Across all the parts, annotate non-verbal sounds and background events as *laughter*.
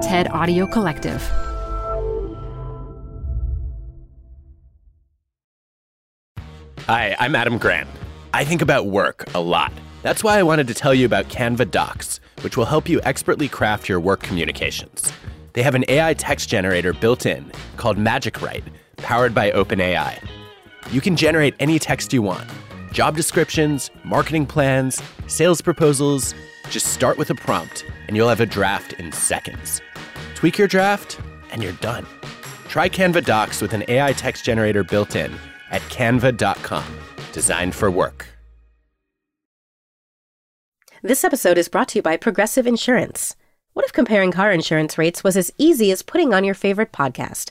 TED Audio Collective. Hi, I'm Adam Grant. I think about work a lot. That's why I wanted to tell you about Canva Docs, which will help you expertly craft your work communications. They have an AI text generator built in called Magic Write, powered by OpenAI. You can generate any text you want job descriptions, marketing plans, sales proposals. Just start with a prompt, and you'll have a draft in seconds. Tweak your draft, and you're done. Try Canva Docs with an AI text generator built in at canva.com. Designed for work. This episode is brought to you by Progressive Insurance. What if comparing car insurance rates was as easy as putting on your favorite podcast?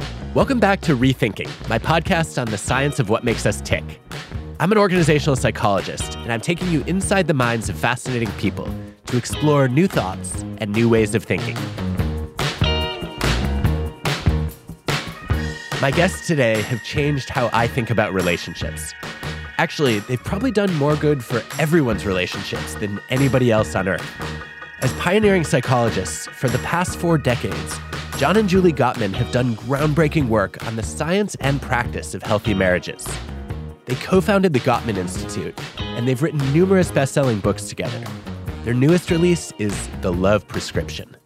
Welcome back to Rethinking, my podcast on the science of what makes us tick. I'm an organizational psychologist, and I'm taking you inside the minds of fascinating people to explore new thoughts and new ways of thinking. My guests today have changed how I think about relationships. Actually, they've probably done more good for everyone's relationships than anybody else on earth. As pioneering psychologists for the past four decades, John and Julie Gottman have done groundbreaking work on the science and practice of healthy marriages. They co founded the Gottman Institute, and they've written numerous best selling books together. Their newest release is The Love Prescription.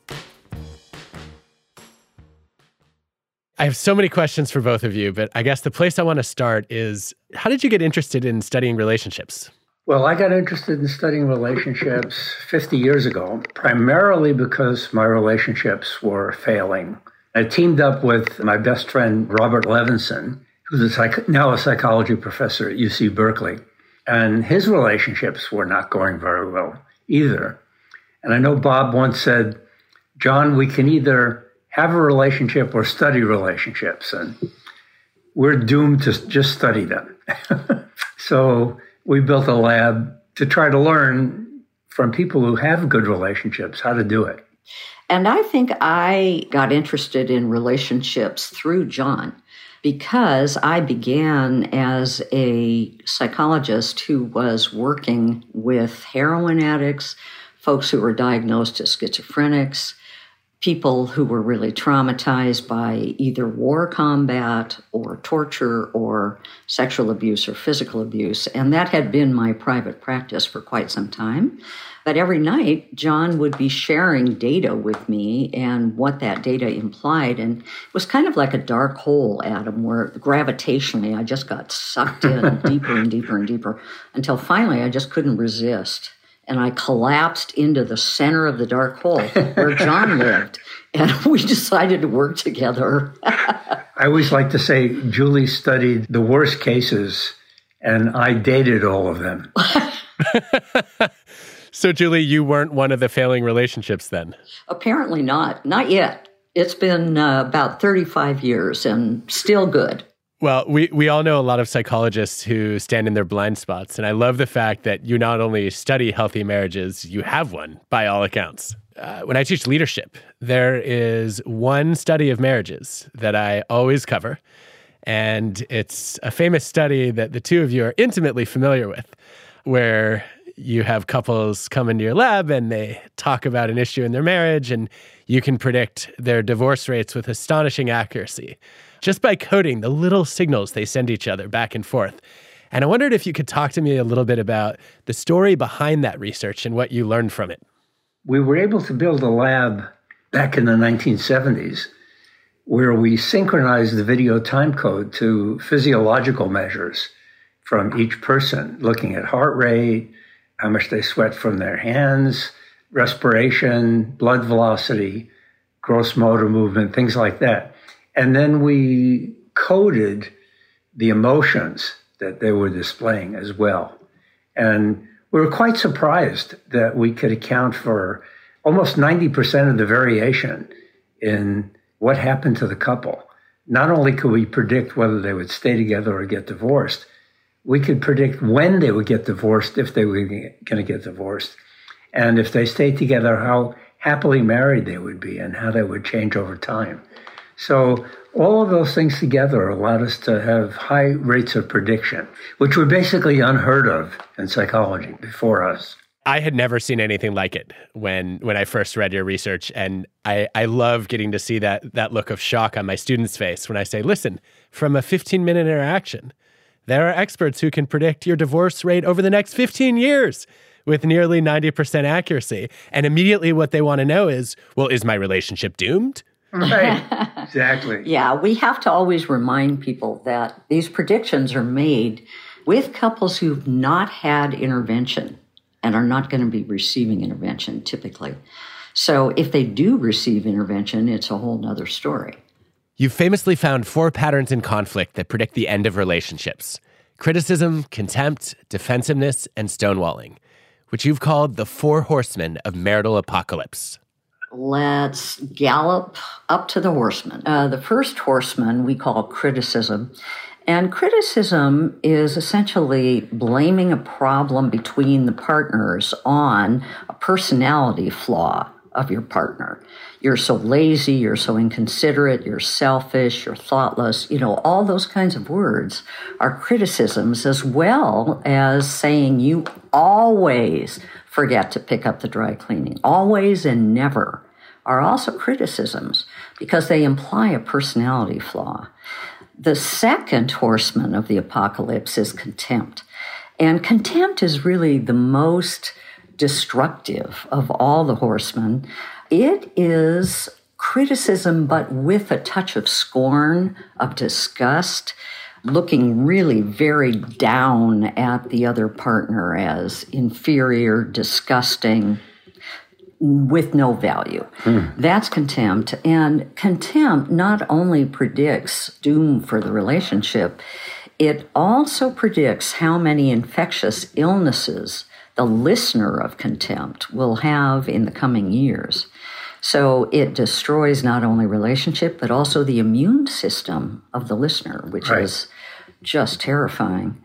I have so many questions for both of you, but I guess the place I want to start is how did you get interested in studying relationships? Well, I got interested in studying relationships 50 years ago, primarily because my relationships were failing. I teamed up with my best friend, Robert Levenson, who's a psych- now a psychology professor at UC Berkeley. And his relationships were not going very well either. And I know Bob once said, John, we can either have a relationship or study relationships. And we're doomed to just study them. *laughs* so we built a lab to try to learn from people who have good relationships how to do it. And I think I got interested in relationships through John because I began as a psychologist who was working with heroin addicts, folks who were diagnosed as schizophrenics, people who were really traumatized by either war combat or torture or sexual abuse or physical abuse. And that had been my private practice for quite some time. But every night, John would be sharing data with me and what that data implied. And it was kind of like a dark hole, Adam, where gravitationally I just got sucked in *laughs* deeper and deeper and deeper until finally I just couldn't resist and I collapsed into the center of the dark hole where John *laughs* lived. And *laughs* we decided to work together. *laughs* I always like to say Julie studied the worst cases and I dated all of them. so, Julie, you weren't one of the failing relationships then? Apparently not. Not yet. It's been uh, about 35 years and still good. Well, we, we all know a lot of psychologists who stand in their blind spots. And I love the fact that you not only study healthy marriages, you have one by all accounts. Uh, when I teach leadership, there is one study of marriages that I always cover. And it's a famous study that the two of you are intimately familiar with, where you have couples come into your lab and they talk about an issue in their marriage, and you can predict their divorce rates with astonishing accuracy just by coding the little signals they send each other back and forth. And I wondered if you could talk to me a little bit about the story behind that research and what you learned from it. We were able to build a lab back in the 1970s where we synchronized the video time code to physiological measures from each person, looking at heart rate, how much they sweat from their hands, respiration, blood velocity, gross motor movement, things like that. And then we coded the emotions that they were displaying as well. And we were quite surprised that we could account for almost 90% of the variation in what happened to the couple. Not only could we predict whether they would stay together or get divorced, we could predict when they would get divorced if they were going to get divorced. And if they stayed together, how happily married they would be and how they would change over time. So all of those things together allowed us to have high rates of prediction, which were basically unheard of in psychology before us. I had never seen anything like it when when I first read your research, and I I love getting to see that that look of shock on my student's face when I say, "Listen, from a 15 minute interaction, there are experts who can predict your divorce rate over the next 15 years." With nearly 90% accuracy. And immediately what they want to know is, well, is my relationship doomed? Right. *laughs* exactly. Yeah, we have to always remind people that these predictions are made with couples who've not had intervention and are not going to be receiving intervention typically. So if they do receive intervention, it's a whole nother story. You've famously found four patterns in conflict that predict the end of relationships criticism, contempt, defensiveness, and stonewalling which you've called the four horsemen of marital apocalypse. Let's gallop up to the horsemen. Uh, the first horseman we call criticism. And criticism is essentially blaming a problem between the partners on a personality flaw of your partner. You're so lazy, you're so inconsiderate, you're selfish, you're thoughtless. You know, all those kinds of words are criticisms as well as saying you always forget to pick up the dry cleaning. Always and never are also criticisms because they imply a personality flaw. The second horseman of the apocalypse is contempt. And contempt is really the most destructive of all the horsemen. It is criticism, but with a touch of scorn, of disgust, looking really very down at the other partner as inferior, disgusting, with no value. Hmm. That's contempt. And contempt not only predicts doom for the relationship, it also predicts how many infectious illnesses the listener of contempt will have in the coming years. So it destroys not only relationship, but also the immune system of the listener, which right. is just terrifying.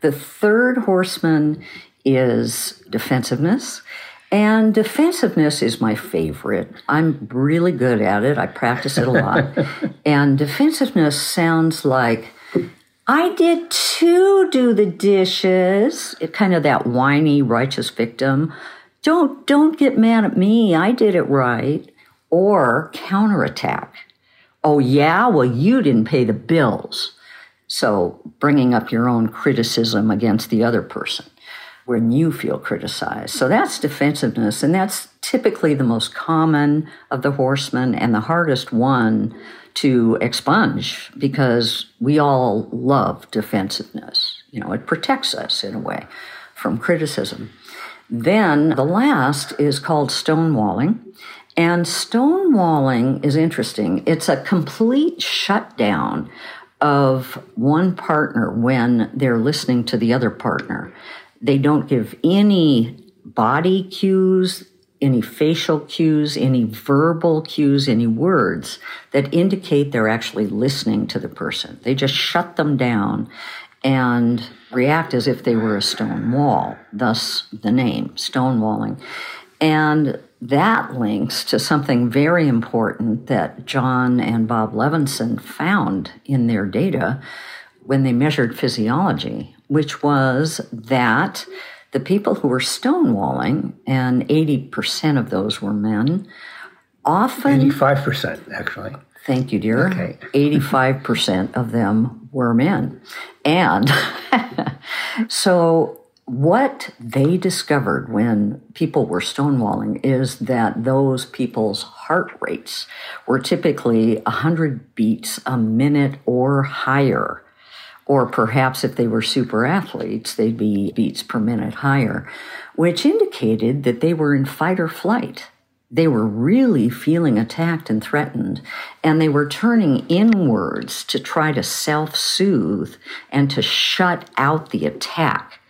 The third horseman is defensiveness. And defensiveness is my favorite. I'm really good at it. I practice it a lot. *laughs* and defensiveness sounds like I did too do the dishes. It kind of that whiny righteous victim. Don't don't get mad at me. I did it right. Or counterattack. Oh yeah, well you didn't pay the bills. So bringing up your own criticism against the other person when you feel criticized. So that's defensiveness and that's typically the most common of the horsemen and the hardest one to expunge because we all love defensiveness. You know, it protects us in a way from criticism. Then the last is called stonewalling. And stonewalling is interesting. It's a complete shutdown of one partner when they're listening to the other partner. They don't give any body cues any facial cues, any verbal cues, any words that indicate they're actually listening to the person. They just shut them down and react as if they were a stone wall, thus the name, stonewalling. And that links to something very important that John and Bob Levenson found in their data when they measured physiology, which was that the people who were stonewalling, and 80% of those were men, often. 85%, actually. Thank you, dear. Okay. *laughs* 85% of them were men. And *laughs* so, what they discovered when people were stonewalling is that those people's heart rates were typically 100 beats a minute or higher. Or perhaps if they were super athletes, they'd be beats per minute higher, which indicated that they were in fight or flight. They were really feeling attacked and threatened, and they were turning inwards to try to self soothe and to shut out the attack.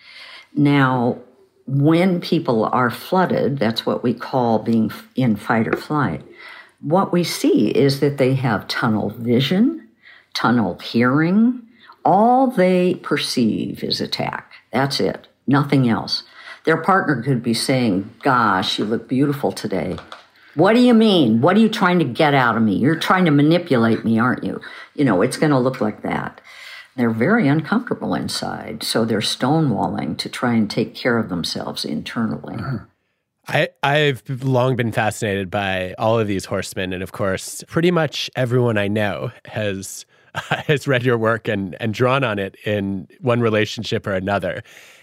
Now, when people are flooded, that's what we call being in fight or flight. What we see is that they have tunnel vision, tunnel hearing. All they perceive is attack. That's it, nothing else. Their partner could be saying, Gosh, you look beautiful today. What do you mean? What are you trying to get out of me? You're trying to manipulate me, aren't you? You know, it's going to look like that. They're very uncomfortable inside, so they're stonewalling to try and take care of themselves internally. Uh-huh. I, I've long been fascinated by all of these horsemen, and of course, pretty much everyone I know has *laughs* has read your work and and drawn on it in one relationship or another.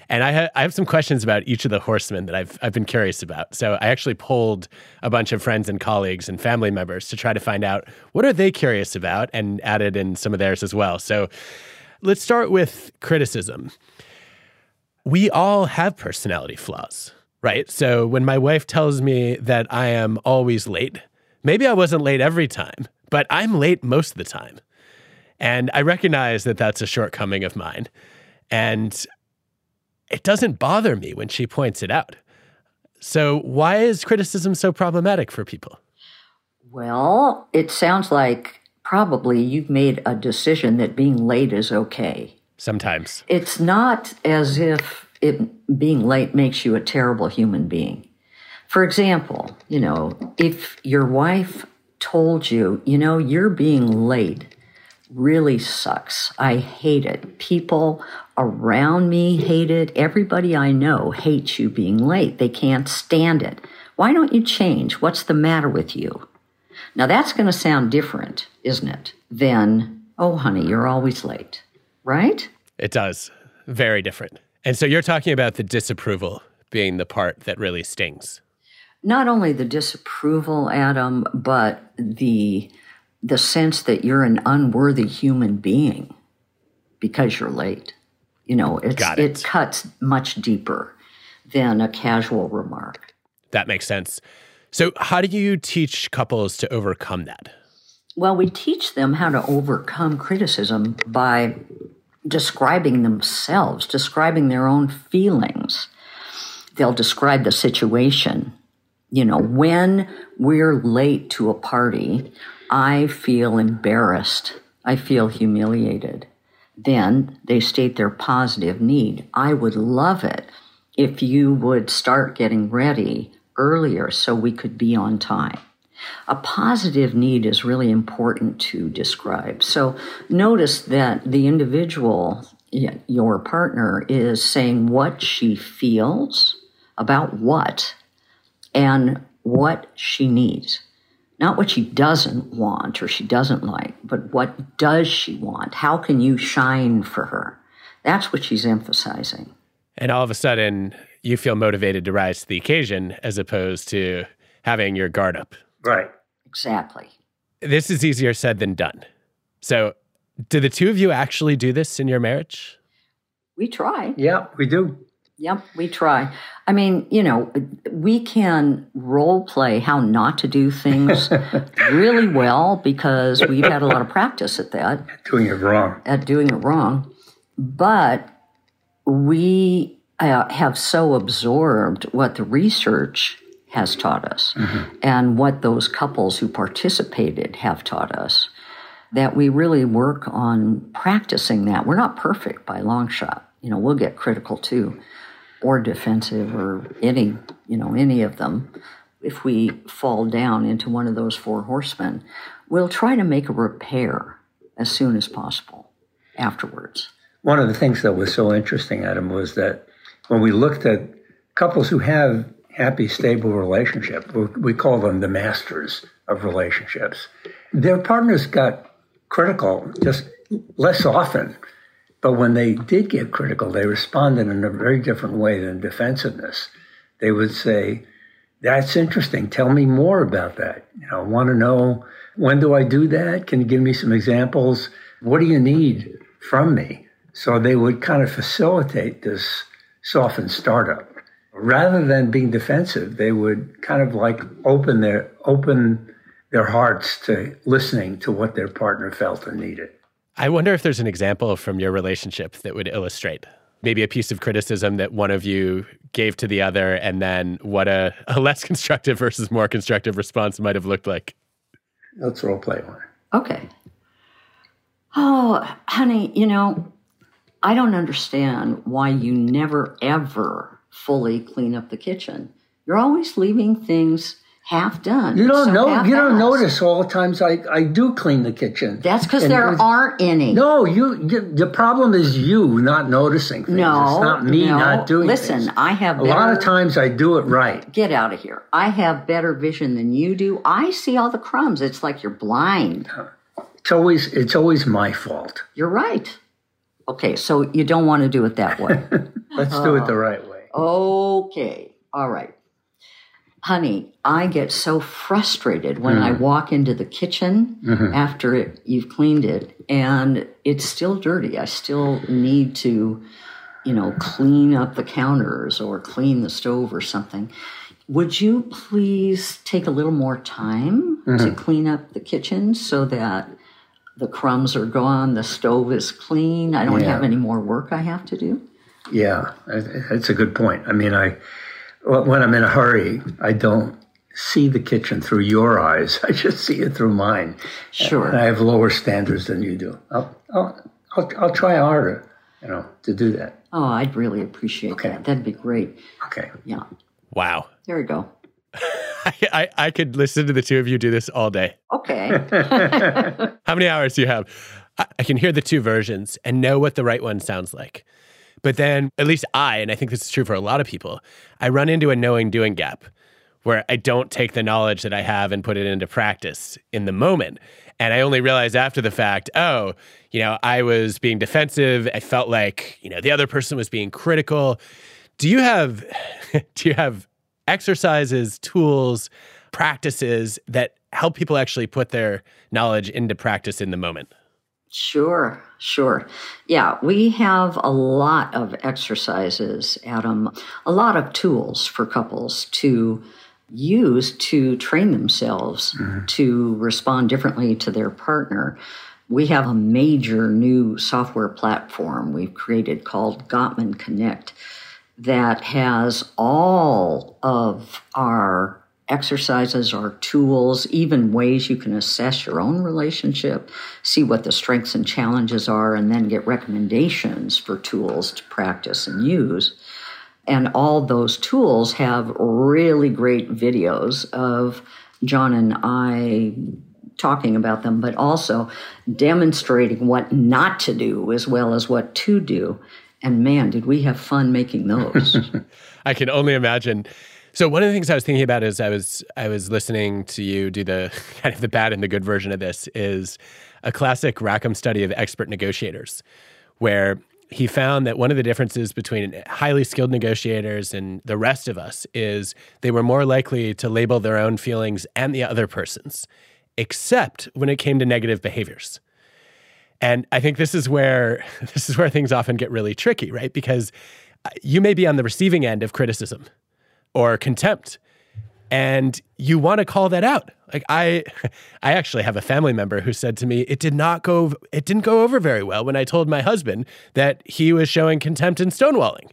And I, ha- I have some questions about each of the horsemen that I've, I've been curious about. So I actually polled a bunch of friends and colleagues and family members to try to find out what are they curious about and added in some of theirs as well. So let's start with criticism. We all have personality flaws, right? So when my wife tells me that I am always late, maybe I wasn't late every time, but I'm late most of the time. And I recognize that that's a shortcoming of mine. And it doesn't bother me when she points it out. So, why is criticism so problematic for people? Well, it sounds like probably you've made a decision that being late is okay. Sometimes. It's not as if it, being late makes you a terrible human being. For example, you know, if your wife told you, you know, you're being late really sucks. I hate it. People around me hate it. Everybody I know hates you being late. They can't stand it. Why don't you change? What's the matter with you? Now that's going to sound different, isn't it? Than, oh, honey, you're always late, right? It does. Very different. And so you're talking about the disapproval being the part that really stings. Not only the disapproval, Adam, but the the sense that you're an unworthy human being because you're late. You know, it's, it. it cuts much deeper than a casual remark. That makes sense. So, how do you teach couples to overcome that? Well, we teach them how to overcome criticism by describing themselves, describing their own feelings. They'll describe the situation. You know, when we're late to a party, I feel embarrassed. I feel humiliated. Then they state their positive need. I would love it if you would start getting ready earlier so we could be on time. A positive need is really important to describe. So notice that the individual, your partner, is saying what she feels about what and what she needs not what she doesn't want or she doesn't like, but what does she want? How can you shine for her? That's what she's emphasizing. And all of a sudden, you feel motivated to rise to the occasion as opposed to having your guard up. Right. Exactly. This is easier said than done. So, do the two of you actually do this in your marriage? We try. Yeah, we do. Yep, we try. I mean, you know, we can role play how not to do things *laughs* really well because we've had a lot of practice at that. Doing it wrong. At doing it wrong. But we uh, have so absorbed what the research has taught us mm-hmm. and what those couples who participated have taught us that we really work on practicing that. We're not perfect by long shot. You know, we'll get critical too or defensive or any, you know, any of them, if we fall down into one of those four horsemen, we'll try to make a repair as soon as possible afterwards. One of the things that was so interesting, Adam, was that when we looked at couples who have happy, stable relationship, we call them the masters of relationships, their partners got critical just less often but when they did get critical, they responded in a very different way than defensiveness. They would say, That's interesting. Tell me more about that. You know, I want to know when do I do that? Can you give me some examples? What do you need from me? So they would kind of facilitate this softened startup. Rather than being defensive, they would kind of like open their open their hearts to listening to what their partner felt and needed. I wonder if there's an example from your relationship that would illustrate maybe a piece of criticism that one of you gave to the other, and then what a, a less *laughs* constructive versus more constructive response might have looked like. Let's role play one. Okay. Oh, honey, you know, I don't understand why you never ever fully clean up the kitchen. You're always leaving things half done. You don't So know. You don't notice all the times I, I do clean the kitchen. That's because there aren't any. No, you, you. The problem is you not noticing things. No, it's not me no. not doing. Listen, things. I have a lot of times I do it right. Get out of here. I have better vision than you do. I see all the crumbs. It's like you're blind. It's always it's always my fault. You're right. Okay, so you don't want to do it that way. *laughs* Let's do it the uh-huh. right way. Okay. All right. Honey, I get so frustrated when I mm. walk into the kitchen mm-hmm. after it, you've cleaned it and it's still dirty. I still need to, you know, clean up the counters or clean the stove or something. Would you please take a little more time to mm-hmm. clean up the kitchen so that the crumbs are gone, the stove is clean, I don't Yeah. have any more work I have to do? Yeah, that's a good point. I mean, I when I'm in a hurry, I don't see the kitchen through your eyes. *laughs* I just see it through mine. Sure. And I have lower standards than you do. I'll I'll I'll, I'll try harder, you know, to do that. Oh, I'd really appreciate that. That'd be great. Okay. Yeah. Wow. There we go. I, *laughs* I, I could listen to the two of you do this all day. Okay. *laughs* How many hours do you have? I, I can hear the two versions and know what the right one sounds like. But then, at least I, and I think this is true for a lot of people, I run into a knowing doing gap where I don't take the knowledge that I have and put it into practice in the moment. And I only realize after the fact, oh, you know, I was being defensive. I felt like, you know, the other person was being critical. Do you have *laughs* do you have exercises, tools, practices that help people actually put their knowledge into practice in the moment? Sure, sure. Yeah, we have a lot of exercises, Adam, a lot of tools for couples to use to train themselves mm-hmm. to respond differently to their partner. We have a major new software platform we've created called Gottman Connect that has all of our exercises or tools, even ways you can assess your own relationship, see what the strengths and challenges are, and then get recommendations for tools to practice and use. And all those tools have really great videos of John and I talking about them, but also demonstrating what not to do as well as what to do. And man, did we have fun making those. *laughs* I can only imagine. So one of the things I was thinking about is I was I was listening to you do the *laughs* kind of the bad and the good version of this is a classic Rackham study of expert negotiators, where he found that one of the differences between highly skilled negotiators and the rest of us is they were more likely to label their own feelings and the other person's, except when it came to negative behaviors. And I think this is where *laughs* this is where things often get really tricky, right? Because uh, you may be on the receiving end of criticism or contempt and you want to call that out. Like I *laughs* I actually have a family member who said to me it did not go it didn't go over very well when I told my husband that he was showing contempt and stonewalling.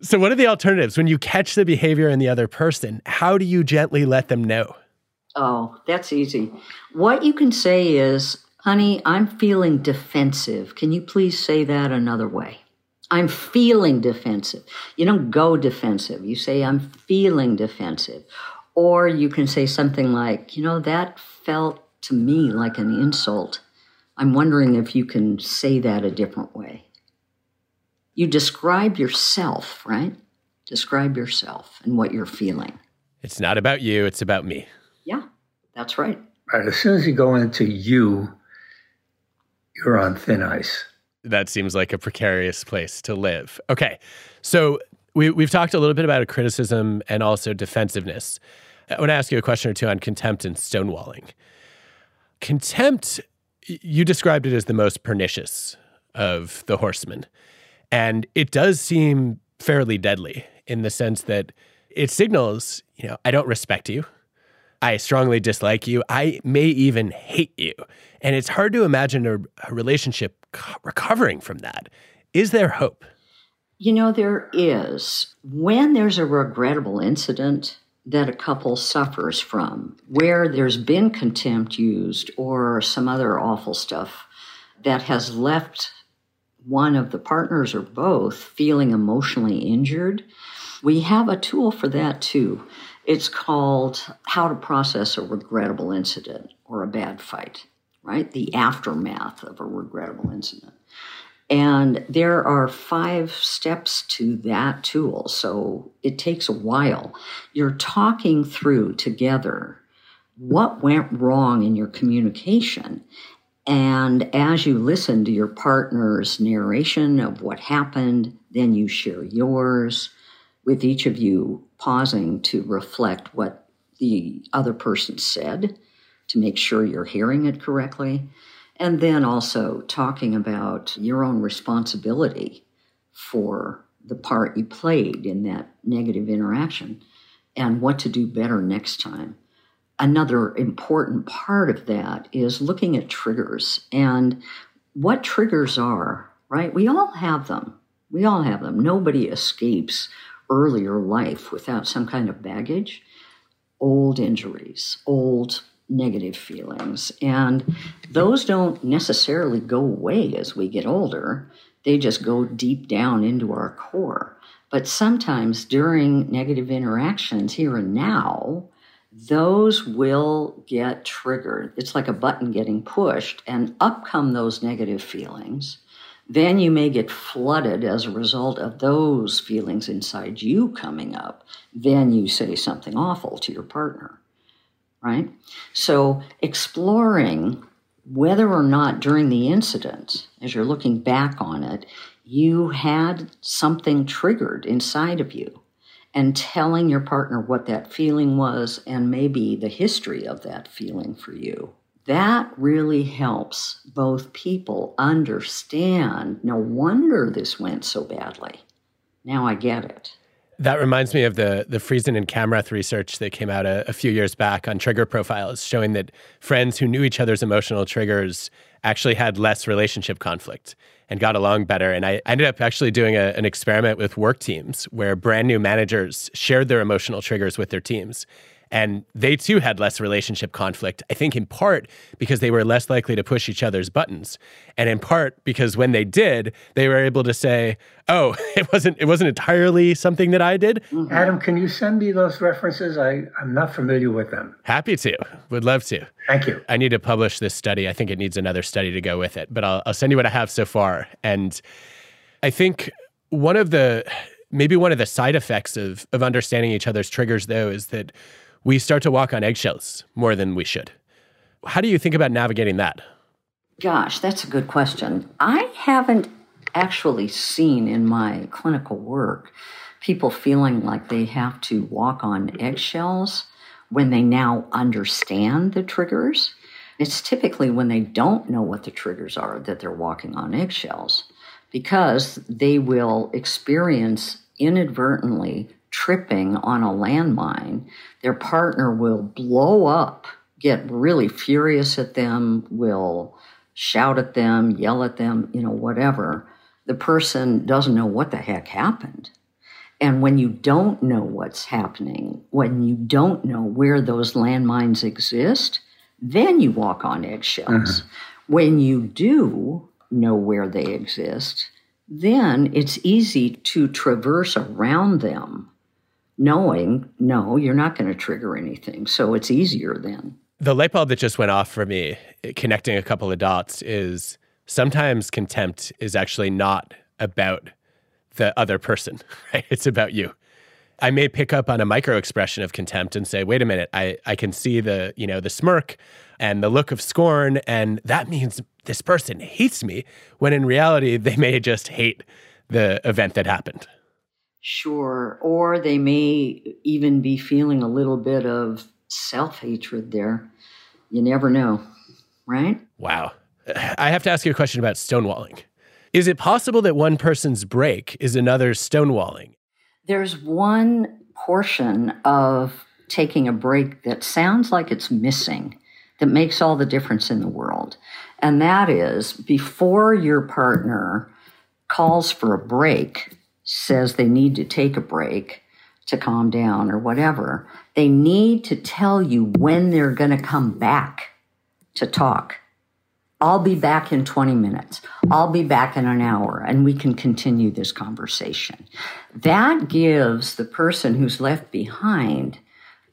So what are the alternatives when you catch the behavior in the other person? How do you gently let them know? Oh, that's easy. What you can say is, honey, I'm feeling defensive. Can you please say that another way? I'm feeling defensive. You don't go defensive. You say, I'm feeling defensive. Or you can say something like, you know, that felt to me like an insult. I'm wondering if you can say that a different way. You describe yourself, right? Describe yourself and what you're feeling. It's not about you, it's about me. Yeah, that's right. Right. As soon as you go into you, you're on thin ice. That seems like a precarious place to live. Okay. So We, we've talked a little bit about criticism and also defensiveness. I want to ask you a question or two on contempt and stonewalling. Contempt, you described it as the most pernicious of the horsemen. And it does seem fairly deadly in the sense that it signals, you know, I don't respect you. I strongly dislike you. I may even hate you. And it's hard to imagine a, a relationship recovering from that. Is there hope? You know, there is. When there's a regrettable incident that a couple suffers from, where there's been contempt used or some other awful stuff that has left one of the partners or both feeling emotionally injured, we have a tool for that too. It's called How to Process a Regrettable Incident or a Bad Fight, right? The aftermath of a regrettable incident. And there are five steps to that tool. So it takes a while. You're talking through together what went wrong in your communication. And as you listen to your partner's narration of what happened, then you share yours with each of you pausing to reflect what the other person said to make sure you're hearing it correctly. And then also talking about your own responsibility for the part you played in that negative interaction and what to do better next time. Another important part of that is looking at triggers and what triggers are, right? We all have them. We all have them. Nobody escapes earlier life without some kind of baggage, old injuries, old negative feelings. And those don't necessarily go away as we get older, they just go deep down into our core. But sometimes during negative interactions here and now, those will get triggered. It's like a button getting pushed, and up come those negative feelings then you may get flooded as a result of those feelings inside you coming up. Then you say something awful to your partner, right? So exploring whether or not during the incident, as you're looking back on it, you had something triggered inside of you and telling your partner what that feeling was and maybe the history of that feeling for you that really helps both people understand no wonder this went so badly. Now I get it. That reminds me of the the Friesen and Kammrath research that came out a, a, few years back on trigger profiles, showing that friends who knew each other's emotional triggers actually had less relationship conflict and got along better. And I ended up actually doing a, an experiment with work teams where brand new managers shared their emotional triggers with their teams. And they too had less relationship conflict, I think in part because they were less likely to push each other's buttons. And in part because when they did, they were able to say, oh, *laughs* it wasn't it wasn't entirely something that I did. Mm-hmm. Adam, can you send me those references? I, I'm not familiar with them. Happy to. Would love to. Thank you. I need to publish this study. I think it needs another study to go with it, but I'll, I'll send you what I have so far. And I think one of the maybe one of the side effects of of understanding each other's triggers though is that we start to walk on eggshells more than we should. How do you think about navigating that? Gosh, that's a good question. I haven't actually seen in my clinical work people feeling like they have to walk on eggshells when they now understand the triggers. It's typically when they don't know what the triggers are that they're walking on eggshells because they will experience inadvertently tripping on a landmine, their partner will blow up, get really furious at them, will shout at them, yell at them, you know, whatever. The person doesn't know what the heck happened. And when you don't know what's happening, when you don't know where those landmines exist, then you walk on eggshells. Mm-hmm. When you do know where they exist, then it's easy to traverse around them knowing, no, you're not going to trigger anything. So it's easier then. The light bulb that just went off for me, eh, connecting a couple of dots, is sometimes contempt is actually not about the other person, *laughs* right? It's about you. I may pick up on a micro expression of contempt and say, wait a minute, I, I can see the, you know, the smirk and the look of scorn, and that means this person hates me, when in reality they may just hate the event that happened. Sure. Or they may even be feeling a little bit of self hatred there. You never know, right? Wow. *sighs* I have to ask you a question about stonewalling. Is it possible that one person's break is another's stonewalling? There's one portion of taking a break that sounds like it's missing that makes all the difference in the world. And that is before your partner calls for a break, says they need to take a break to calm down or whatever, they need to tell you when they're going to come back to talk. I'll be back in 20 minutes. I'll be back in an hour and we can continue this conversation. That gives the person who's left behind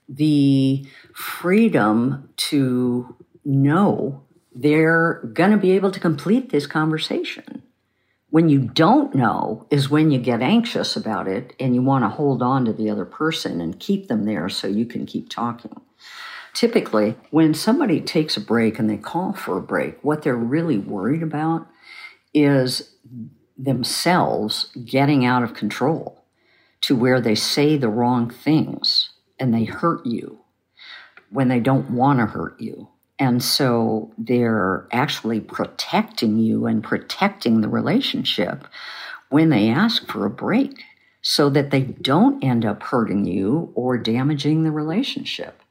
the freedom to know they're going to be able to complete this conversation. When you don't know is when you get anxious about it and you want to hold on to the other person and keep them there so you can keep talking. Typically, when somebody takes a break and they call for a break, what they're really worried about is themselves getting out of control to where they say the wrong things and they hurt you when they don't want to hurt you. And so they're actually protecting you and protecting the relationship when they ask for a break so that they don't end up hurting you or damaging the relationship.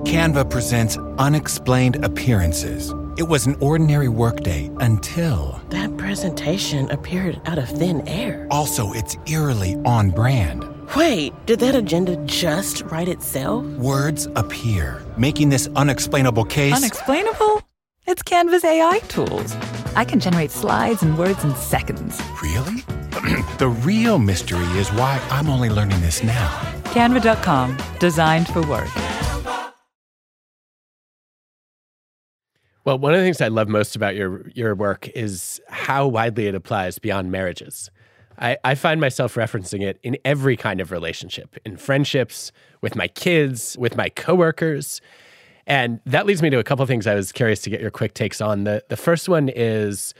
Canva presents unexplained appearances. It was an ordinary workday until. That presentation appeared out of thin air. Also, it's eerily on brand. Wait, did that agenda just write itself? Words appear, making this unexplainable case. Unexplainable? It's Canva's AI tools. I can generate slides and words in seconds. Really? *clears throat* the real mystery is why I'm only learning this now. Canva.com, designed for work. Well, one of the things I love most about your your work is how widely it applies beyond marriages. I, I find myself referencing it in every kind of relationship, in friendships, with my kids, with my coworkers. And that leads me to a couple of things I was curious to get your quick takes on. The the first one is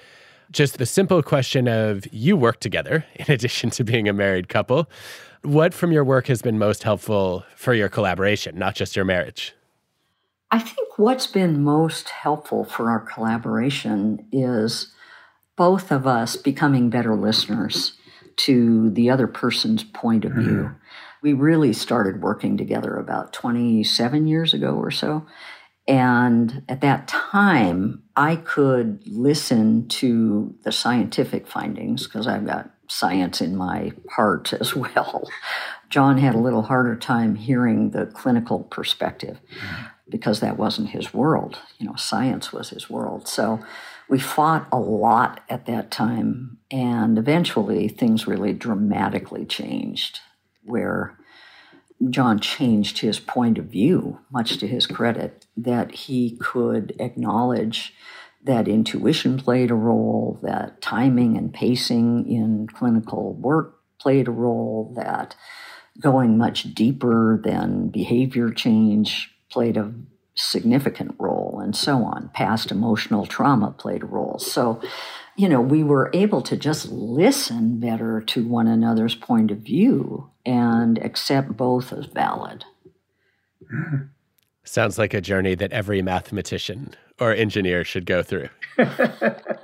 just the simple question of you work together *laughs* in addition to being a married couple. What from your work has been most helpful for your collaboration, not just your marriage? I think what's been most helpful for our collaboration is both of us becoming better listeners to the other person's point of view. Mm-hmm. We really started working together about 27 years ago or so. And at that time, I could listen to the scientific findings because I've got science in my heart *laughs* as well. John had a little harder time hearing the clinical perspective mm-hmm. Because that wasn't his world. You know, science was his world. So we fought a lot at that time, and eventually things really dramatically changed where John changed his point of view, much to his credit, that he could acknowledge that intuition played a role, that timing and pacing in clinical work played a role, that going much deeper than behavior change played a significant role, and so on. Past emotional trauma played a role. So, you know, we were able to just listen better to one another's point of view and accept both as valid. *laughs* Sounds like a journey that every mathematician or engineer should go through. *laughs* that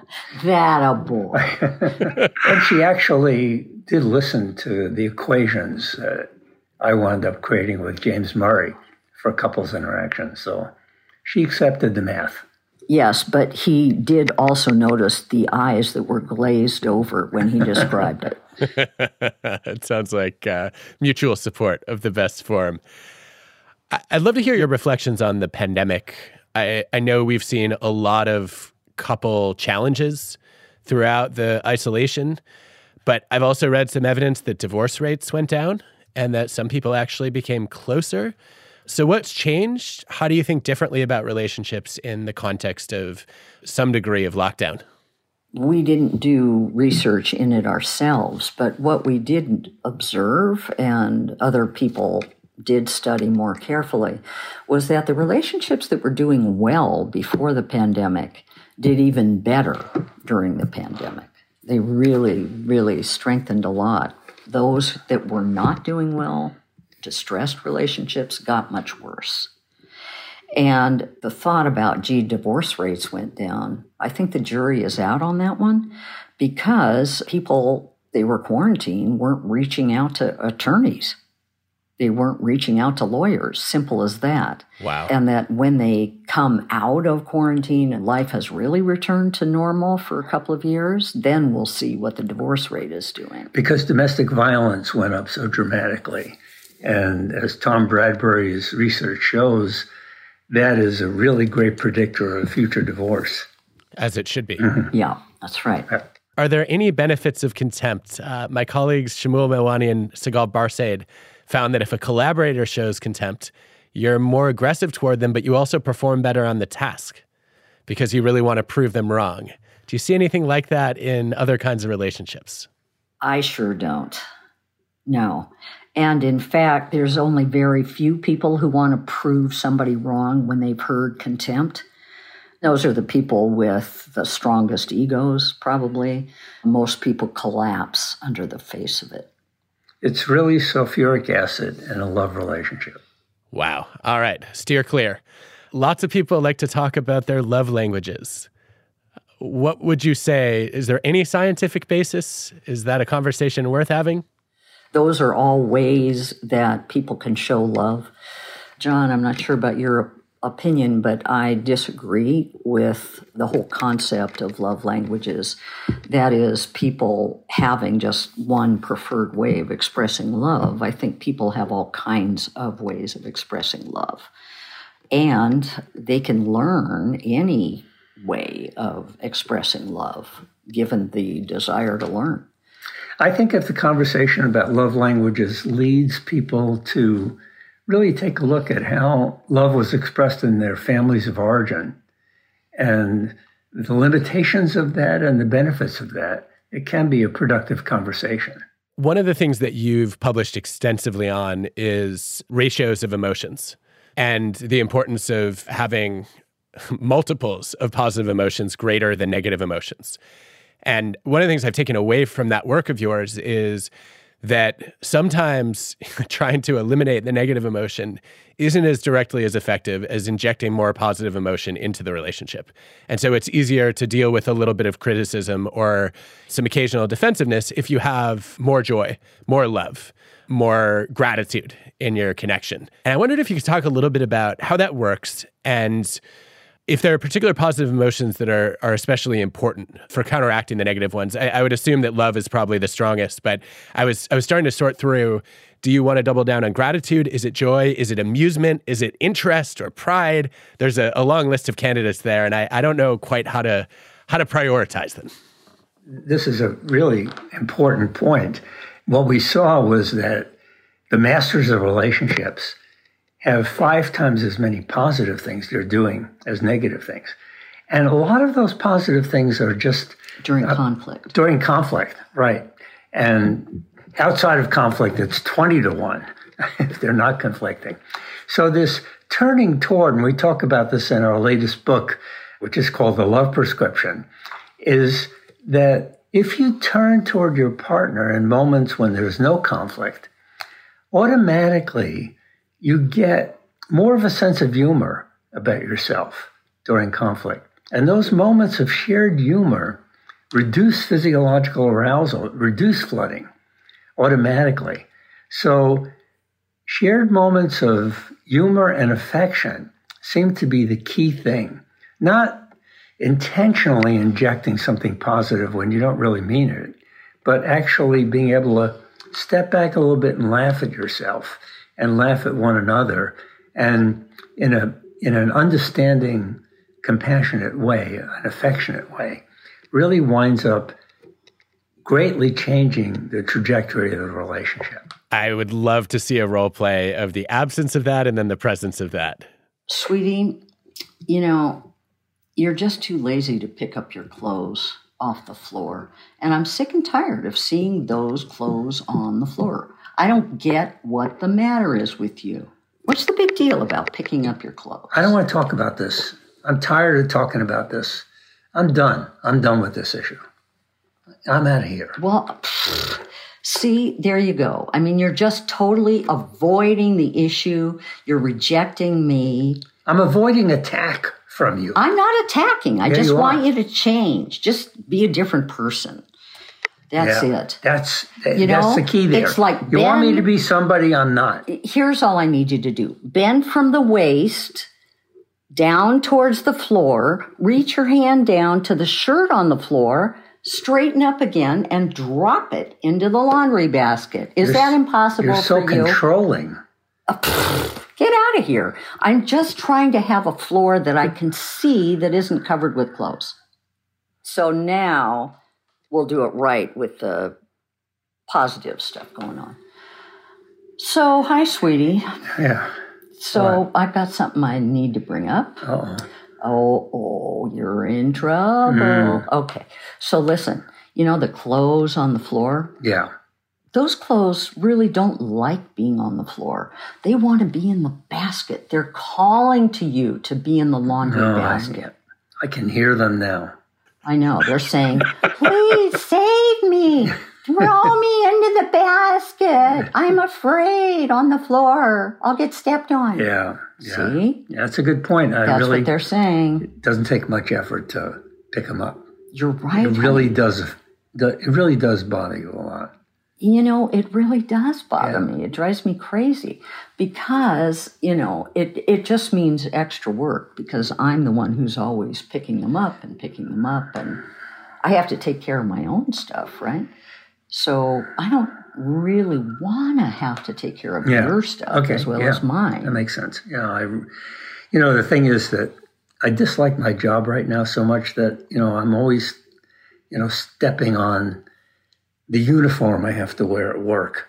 a boy. *laughs* and she actually did listen to the equations that I wound up creating with James Murray for couples interaction. So she accepted the math. Yes, but he did also notice the eyes that were glazed over when he described it. *laughs* it sounds like uh, mutual support of the best form. I- would love to hear your reflections on the pandemic. I, I know we've seen a lot of couple challenges throughout the isolation, but I've also read some evidence that divorce rates went down and that some people actually became closer. So, what's changed? How do you think differently about relationships in the context of some degree of lockdown? We didn't do research in it ourselves, but what we did observe, and other people did study more carefully, was that the relationships that were doing well before the pandemic did even better during the pandemic. They really, really strengthened a lot. Those that were not doing well, distressed relationships, got much worse. And the thought about, gee, divorce rates went down. I think the jury is out on that one because people, they were quarantined, weren't reaching out to attorneys. They weren't reaching out to lawyers, simple as that. Wow. And that when they come out of quarantine and life has really returned to normal for a couple of years, then we'll see what the divorce rate is doing. Because domestic violence went up so dramatically. And as Tom Bradbury's research shows, that is a really great predictor of future divorce. As it should be. Mm-hmm. Yeah, that's right. Are there any benefits of contempt? Uh, my colleagues Shimul Melwani and Sigal Barsade found that if a collaborator shows contempt, you're more aggressive toward them, but you also perform better on the task because you really want to prove them wrong. Do you see anything like that in other kinds of relationships? I sure don't. No. And in fact, there's only very few people who want to prove somebody wrong when they've heard contempt. Those are the people with the strongest egos, probably. Most people collapse under the face of it. It's really sulfuric acid in a love relationship. Wow. All right. Steer clear. Lots of people like to talk about their love languages. What would you say? Is there any scientific basis? Is that a conversation worth having? Those are all ways that people can show love. John, I'm not sure about your opinion, but I disagree with the whole concept of love languages. That is, people having just one preferred way of expressing love. I think people have all kinds of ways of expressing love. And they can learn any way of expressing love given the desire to learn. I think if the conversation about love languages leads people to really take a look at how love was expressed in their families of origin and the limitations of that and the benefits of that, it can be a productive conversation. One of the things that you've published extensively on is ratios of emotions and the importance of having *laughs* multiples of positive emotions greater than negative emotions. And one of the things I've taken away from that work of yours is that sometimes *laughs* trying to eliminate the negative emotion isn't as directly as effective as injecting more positive emotion into the relationship. And so it's easier to deal with a little bit of criticism or some occasional defensiveness if you have more joy, more love, more gratitude in your connection. And I wondered if you could talk a little bit about how that works and if there are particular positive emotions that are are especially important for counteracting the negative ones, I, I, would assume that love is probably the strongest. But I was I was starting to sort through. Do you want to double down on gratitude? Is it joy? Is it amusement? Is it interest or pride? There's a, a long list of candidates there, and I, I don't know quite how to how to prioritize them. This is a really important point. What we saw was that the masters of relationships have five times as many positive things they're doing as negative things. And a lot of those positive things are just during uh, conflict. During conflict, right. And outside of conflict, it's 20 to 1 *laughs* if they're not conflicting. So, this turning toward, and we talk about this in our latest book, which is called The Love Prescription, is that if you turn toward your partner in moments when there's no conflict, automatically you get more of a sense of humor about yourself during conflict. And those moments of shared humor reduce physiological arousal, reduce flooding automatically. So, shared moments of humor and affection seem to be the key thing, not intentionally injecting something positive when you don't really mean it, but actually being able to step back a little bit and laugh at yourself and laugh at one another and in a in an understanding compassionate way an affectionate way really winds up greatly changing the trajectory of the relationship. I would love to see a role play of the absence of that and then the presence of that. Sweetie you know you're just too lazy to pick up your clothes off the floor and i'm sick and tired of seeing those clothes on the floor I don't get what the matter is with you. What's the big deal about picking up your clothes? I don't want to talk about this. I'm tired of talking about this. I'm done. I'm done with this issue. I'm out of here. Well, see, there you go. I mean, you're just totally avoiding the issue. You're rejecting me. I'm avoiding attack from you. I'm not attacking. I Yeah, just you want you to change. Just be a different person. That's Yeah, it. That's eh, You that's know, the key there. it's like you want me to be somebody I'm not. Here's all I need you to do bend from the waist down towards the floor, reach your hand down to the shirt on the floor, straighten up again, and drop it into the laundry basket. Is that impossible You're so for you? controlling. *sighs* Get out of here. I'm just trying to have a floor that I can see that isn't covered with clothes. So now we'll do it right with the positive stuff going on. So, hi, sweetie. Yeah. So, I've got something I need to bring up. Oh. Oh, oh, you're in trouble. Mm. Okay. So, listen, you know the clothes on the floor? Yeah. those clothes really don't like being on the floor. They want to be in the basket. They're calling to you to be in the laundry No, I- basket. I can hear them now. I know. They're saying, please save me. Throw me into the basket. I'm afraid on the floor. I'll get stepped on. Yeah. Yeah. See? Yeah, that's a good point. I That's really what they're saying. it doesn't take much effort to pick them up. You're right. It really honey. does. It really does bother you a lot. You know, it really does bother Yeah. me. It drives me crazy because, you know, it, it just means extra work because I'm the one who's always picking them up and picking them up. And I have to take care of my own stuff, right? So I don't really want to have to take care of Yeah. your stuff Okay. as well yeah. as mine. That makes sense. Yeah. I, you know, the thing is that I dislike my job right now so much that you know I'm always, you know, stepping on the uniform I have to wear at work.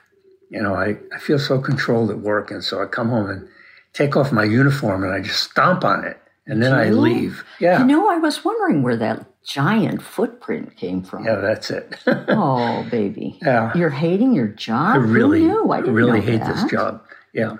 You know, I, I feel so controlled at work, and so I come home and take off my uniform and I just stomp on it, and then I leave. Yeah. You know, I was wondering where that giant footprint came from. yeah, that's it. *laughs* Oh, baby. Yeah. You're hating your job? I really? I didn't really hate that. this job. Yeah.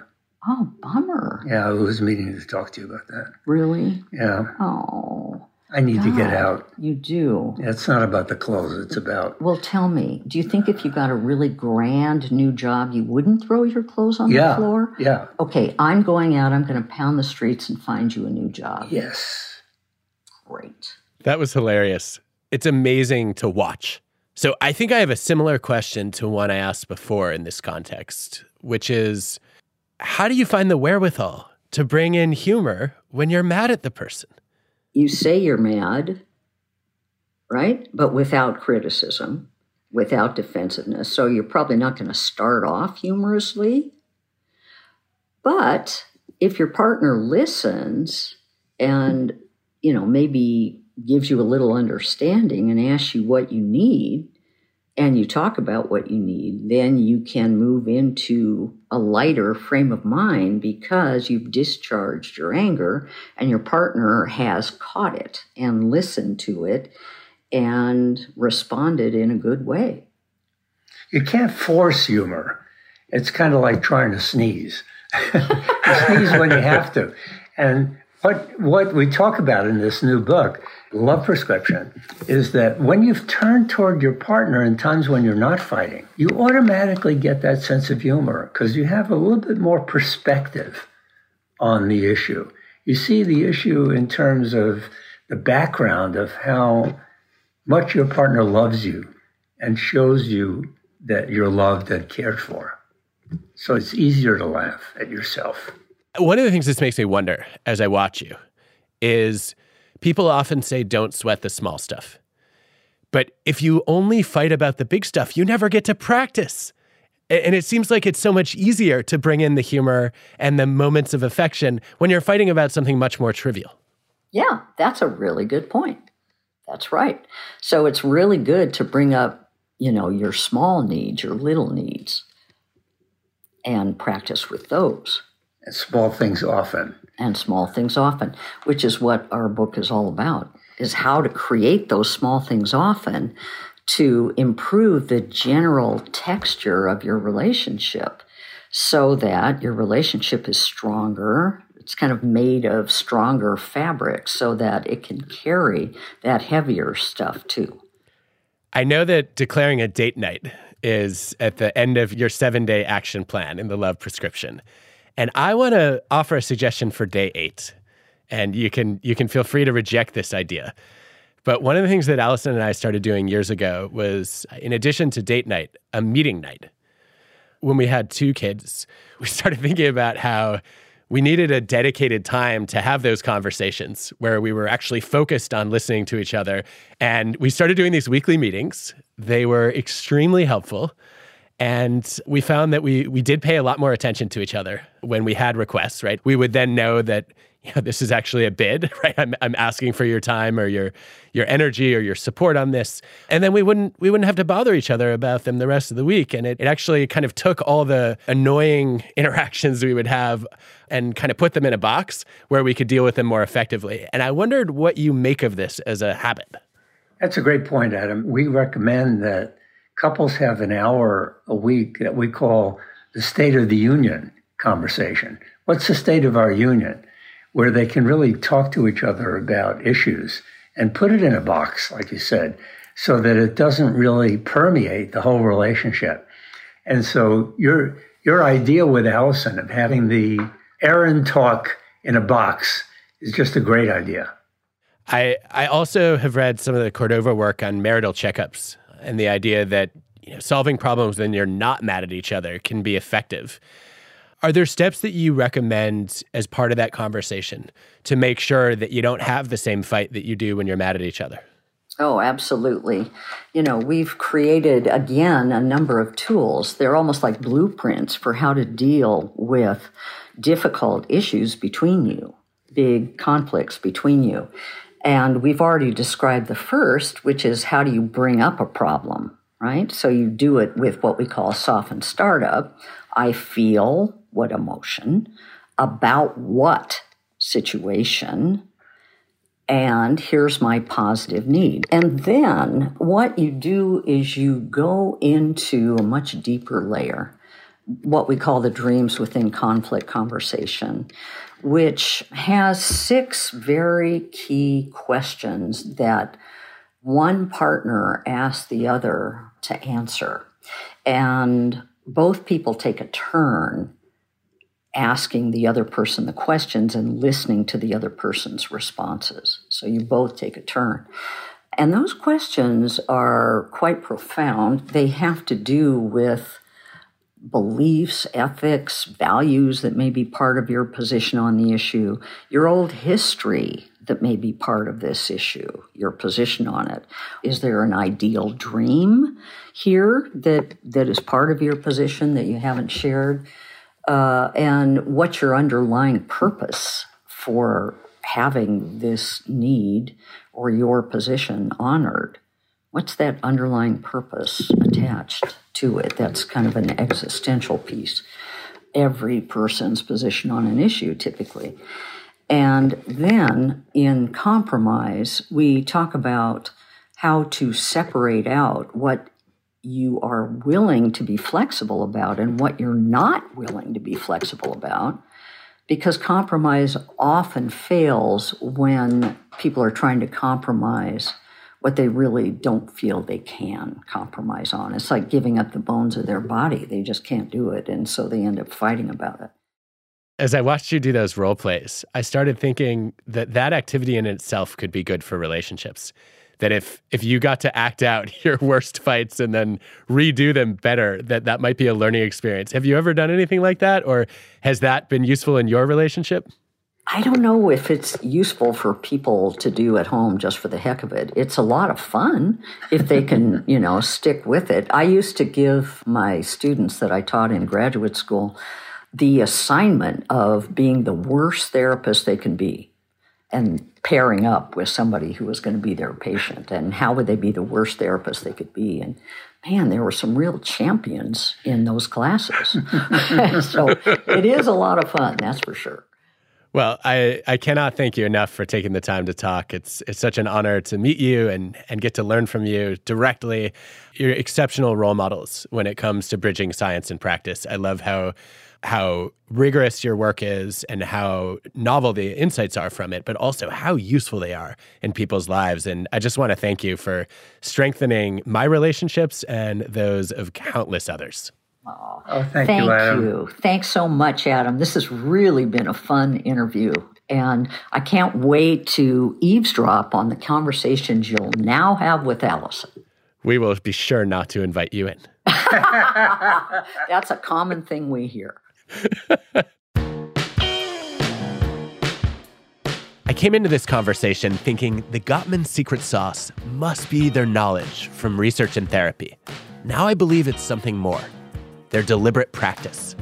Oh, bummer. Yeah, I was meaning to talk to you about that. Really? Yeah. Oh, I need to get out. You do. It's not about the clothes, it's about Well, tell me, do you think if you got a really grand new job, you wouldn't throw your clothes on yeah. the floor? Yeah. Okay, I'm going out. I'm going to pound the streets and find you a new job. Yes. Great. That was hilarious. It's amazing to watch. So I think I have a similar question to one I asked before in this context, which is how do you find the wherewithal to bring in humor when you're mad at the person? You say you're mad, right? But without criticism, without defensiveness. So you're probably not going to start off humorously. But if your partner listens and, you know, maybe gives you a little understanding and asks you what you need, and you talk about what you need, then you can move into a lighter frame of mind because you've discharged your anger and your partner has caught it and listened to it and responded in a good way. You can't force humor. It's kind of like trying to sneeze. *laughs* you sneeze when you have to. And what what we talk about in this new book, Love Prescription, is that when you've turned toward your partner in times when you're not fighting, you automatically get that sense of humor because you have a little bit more perspective on the issue. You see the issue in terms of the background of how much your partner loves you and shows you that you're loved and cared for. So it's easier to laugh at yourself. One of the things this makes me wonder as I watch you is people often say, don't sweat the small stuff. But if you only fight about the big stuff, you never get to practice. And it seems like it's so much easier to bring in the humor and the moments of affection when you're fighting about something much more trivial. Yeah, that's a really good point. That's right. So it's really good to bring up, you know, your small needs, your little needs, and practice with those small things often. and small things often, which is what our book is all about, is how to create those small things often to improve the general texture of your relationship so that your relationship is stronger. It's kind of made of stronger fabric so that it can carry that heavier stuff too. I know that declaring a date night is at the end of your seven day action plan in the love prescription. And I want to offer a suggestion for day eight. And you can you can feel free to reject this idea. But one of the things that Allison and I started doing years ago was, in addition to date night, a meeting night. When we had two kids, *laughs* we started thinking about how we needed a dedicated time to have those conversations where we were actually focused on listening to each other. And we started doing these weekly meetings. They were extremely helpful. And we found that we we did pay a lot more attention to each other when we had requests, right? We would then know that you know, this is actually a bid, *laughs* right? I'm, I'm asking for your time or your your energy or your support on this, and then we wouldn't we wouldn't have to bother each other about them the rest of the week. And it, it actually kind of took all the annoying *laughs* interactions we would have and kind of put them in a box where we could deal with them more effectively. And I wondered what you make of this as a habit. That's a great point, Adam. We recommend that couples have an hour a week that we call the State of the Union conversation. What's the state of our union? Where they can really talk to each other about issues and put it in a box, like you said, so that it doesn't really permeate the whole relationship. And so your your idea with Allison of having the errand talk in a box is just a great idea. I I also have read some of the Cordova work on marital checkups and the idea that you know, solving problems when you're not mad at each other can be effective. Are there steps that you recommend as part of that conversation to make sure that you don't have the same fight that you do when you're mad at each other? Oh, absolutely. You know, we've created again a number of tools. They're almost like blueprints for how to deal with difficult issues between you, big conflicts between you. And we've already described the first, which is how do you bring up a problem, right? So you do it with what we call softened startup. I feel what emotion about what situation and here's my positive need. And then what you do is you go into a much deeper layer, what we call the dreams within conflict conversation which has six very key questions that one partner asks the other to answer. And both people take a turn asking the other person the questions and listening to the other person's responses. So you both take a turn. And those questions are quite profound. They have to do with beliefs, ethics, values that may be part of your position on the issue, your old history that may be part of this issue, your position on it. Is there an ideal dream here that, that is part of your position that you haven't shared? Uh, and what's your underlying purpose for having this need or your position honored? What's that underlying purpose attached? to it. That's kind of an existential piece. Every person's position on an issue, typically. And then in compromise, we talk about how to separate out what you are willing to be flexible about and what you're not willing to be flexible about. Because compromise often fails when people are trying to compromise what they really don't feel they can compromise on. It's like giving up the bones of their body. They just can't do it. And so they end up fighting about it. As I watched you do those role plays, I started thinking that that activity in itself could be good for relationships. That if if you got to act out *laughs* your worst fights and then redo them better, that that might be a learning experience. Have you ever done anything like that, or has that been useful in your relationship? I don't know if it's useful for people to do at home just for the heck of it. It's a lot of fun if they can, *laughs* you know, stick with it. I used to give my students that I taught in graduate school the assignment of being the worst therapist they can be and pairing up with somebody who was going to be their patient and how would they be the worst therapist they could be and man there were some real champions in those classes *laughs* so it is a lot of fun that's for sure well, I, I cannot thank you enough for taking the time to talk. It's it's such an honor to meet you and and get to learn from you directly. You're exceptional role models when it comes to bridging science and practice. I love how how rigorous your work is and how novel the insights are from it, but also how useful they are in people's lives. And I just want to thank you for strengthening my relationships and those of countless others. Oh, thank, thank you, Adam. you. Thanks so much, Adam. This has really been a fun interview. And I can't wait to eavesdrop on the conversations you'll now have with Allison. We will be sure not to invite you in. *laughs* *laughs* That's a common thing we hear. I came into this conversation thinking the Gottman secret sauce must be their knowledge from research and therapy. Now I believe it's something more their deliberate practice.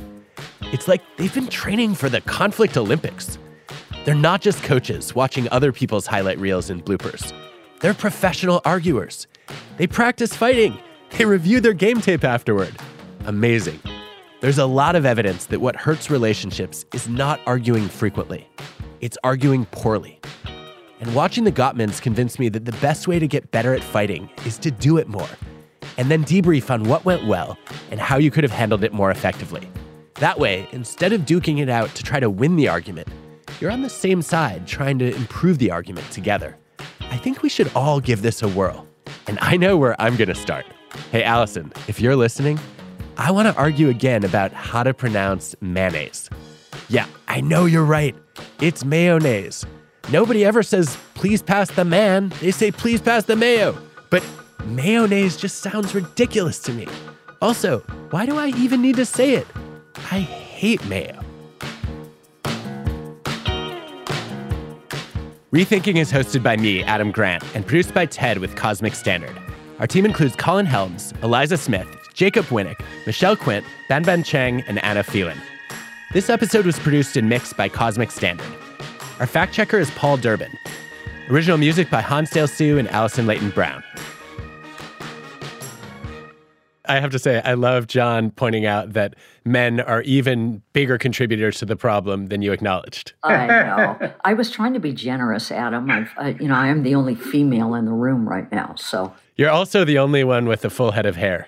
It's like they've been training for the conflict Olympics. They're not just coaches watching other people's highlight reels and bloopers, they're professional arguers. They practice fighting, they review their game tape afterward. Amazing. There's a lot of evidence that what hurts relationships is not arguing frequently, it's arguing poorly. And watching the Gottmans convinced me that the best way to get better at fighting is to do it more, and then debrief on what went well and how you could have handled it more effectively. That way, instead of duking it out to try to win the argument, you're on the same side trying to improve the argument together. I think we should all give this a whirl. And I know where I'm going to start. Hey, Allison, if you're listening, I want to argue again about how to pronounce mayonnaise. Yeah, I know you're right. It's mayonnaise. Nobody ever says, please pass the man. They say, please pass the mayo. But mayonnaise just sounds ridiculous to me. Also, why do I even need to say it? I hate mayo. Rethinking is hosted by me, Adam Grant, and produced by Ted with Cosmic Standard. Our team includes Colin Helms, Eliza Smith, Jacob Winnick, Michelle Quint, Ban Ban Cheng, and Anna Phelan. This episode was produced and mixed by Cosmic Standard. Our fact checker is Paul Durbin. Original music by Hansdale Hsu and Allison Leighton Brown. I have to say, I love John pointing out that men are even bigger contributors to the problem than you acknowledged. I know. I was trying to be generous, Adam. I've, I, you know, I am the only female in the room right now, so You're also the only one with a full head of hair.